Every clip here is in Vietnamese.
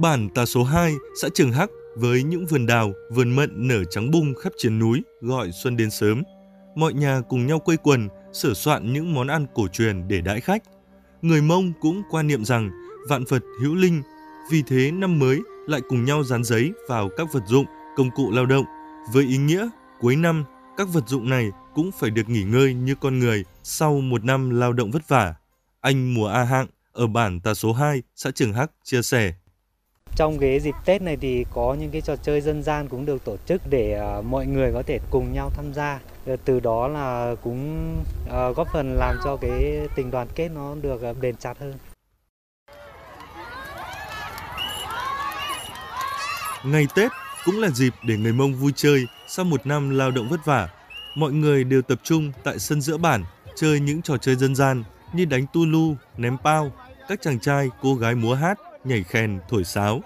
Bản Tà số 2, xã Trường Hắc với những vườn đào, vườn mận nở trắng bung khắp chiến núi gọi xuân đến sớm. Mọi nhà cùng nhau quây quần, sửa soạn những món ăn cổ truyền để đãi khách. Người Mông cũng quan niệm rằng vạn vật hữu linh, vì thế năm mới lại cùng nhau dán giấy vào các vật dụng, công cụ lao động với ý nghĩa cuối năm các vật dụng này cũng phải được nghỉ ngơi như con người sau một năm lao động vất vả. Anh Mùa A Hạng ở bản Tà số 2, xã Trường Hắc chia sẻ. Trong cái dịp Tết này thì có những cái trò chơi dân gian cũng được tổ chức để ờ, mọi người có thể cùng nhau tham gia. Ờ, từ đó là cũng ờ, góp phần làm cho cái tình đoàn kết nó được bền chặt hơn. Ngày Tết cũng là dịp để người Mông vui chơi sau một năm lao động vất vả. Mọi người đều tập trung tại sân giữa bản chơi những trò chơi dân gian như đánh tu lu, ném bao, các chàng trai, cô gái múa hát, nhảy khen, thổi sáo.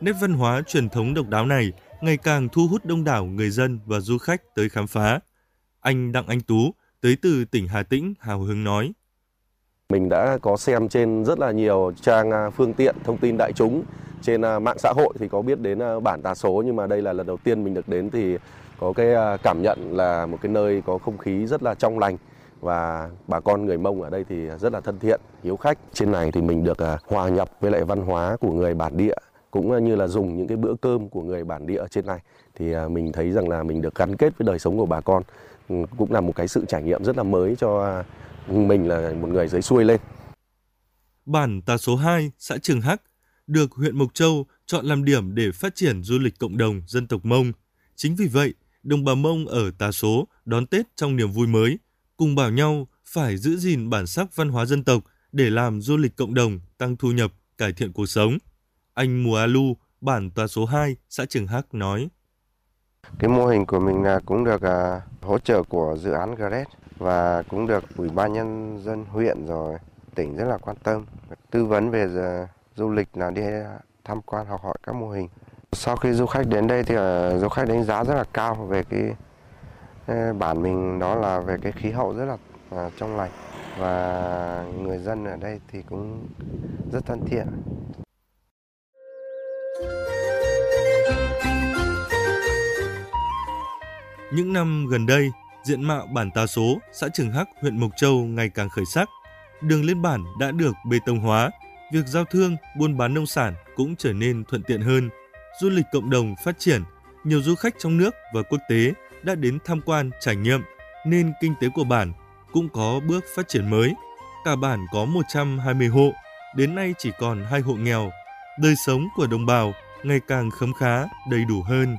Nét văn hóa truyền thống độc đáo này ngày càng thu hút đông đảo người dân và du khách tới khám phá. Anh Đặng Anh Tú, tới từ tỉnh Hà Tĩnh, hào hứng nói. Mình đã có xem trên rất là nhiều trang à, phương tiện thông tin đại chúng trên à, mạng xã hội thì có biết đến à, bản tà số nhưng mà đây là lần đầu tiên mình được đến thì có cái cảm nhận là một cái nơi có không khí rất là trong lành và bà con người Mông ở đây thì rất là thân thiện, hiếu khách. Trên này thì mình được à, hòa nhập với lại văn hóa của người bản địa cũng như là dùng những cái bữa cơm của người bản địa ở trên này thì à, mình thấy rằng là mình được gắn kết với đời sống của bà con ừ, cũng là một cái sự trải nghiệm rất là mới cho à, mình là một người dưới xuôi lên. Bản Tà số 2, xã Trường Hắc được huyện Mộc Châu chọn làm điểm để phát triển du lịch cộng đồng dân tộc Mông. Chính vì vậy, đồng bào Mông ở Tà Số đón Tết trong niềm vui mới, cùng bảo nhau phải giữ gìn bản sắc văn hóa dân tộc để làm du lịch cộng đồng, tăng thu nhập, cải thiện cuộc sống. Anh Mùa Alu, bản tòa Số 2, xã Trường Hắc nói. Cái mô hình của mình là cũng được à, hỗ trợ của dự án GRED và cũng được Ủy ban nhân dân huyện rồi tỉnh rất là quan tâm tư vấn về giờ du lịch là đi tham quan học hỏi các mô hình. Sau khi du khách đến đây thì uh, du khách đánh giá rất là cao về cái bản mình đó là về cái khí hậu rất là à, trong lành và người dân ở đây thì cũng rất thân thiện. Những năm gần đây, diện mạo bản Tà Số, xã Trường Hắc, huyện Mộc Châu ngày càng khởi sắc. Đường lên bản đã được bê tông hóa, việc giao thương, buôn bán nông sản cũng trở nên thuận tiện hơn. Du lịch cộng đồng phát triển, nhiều du khách trong nước và quốc tế đã đến tham quan trải nghiệm, nên kinh tế của bản cũng có bước phát triển mới. Cả bản có 120 hộ, đến nay chỉ còn hai hộ nghèo. Đời sống của đồng bào ngày càng khấm khá, đầy đủ hơn.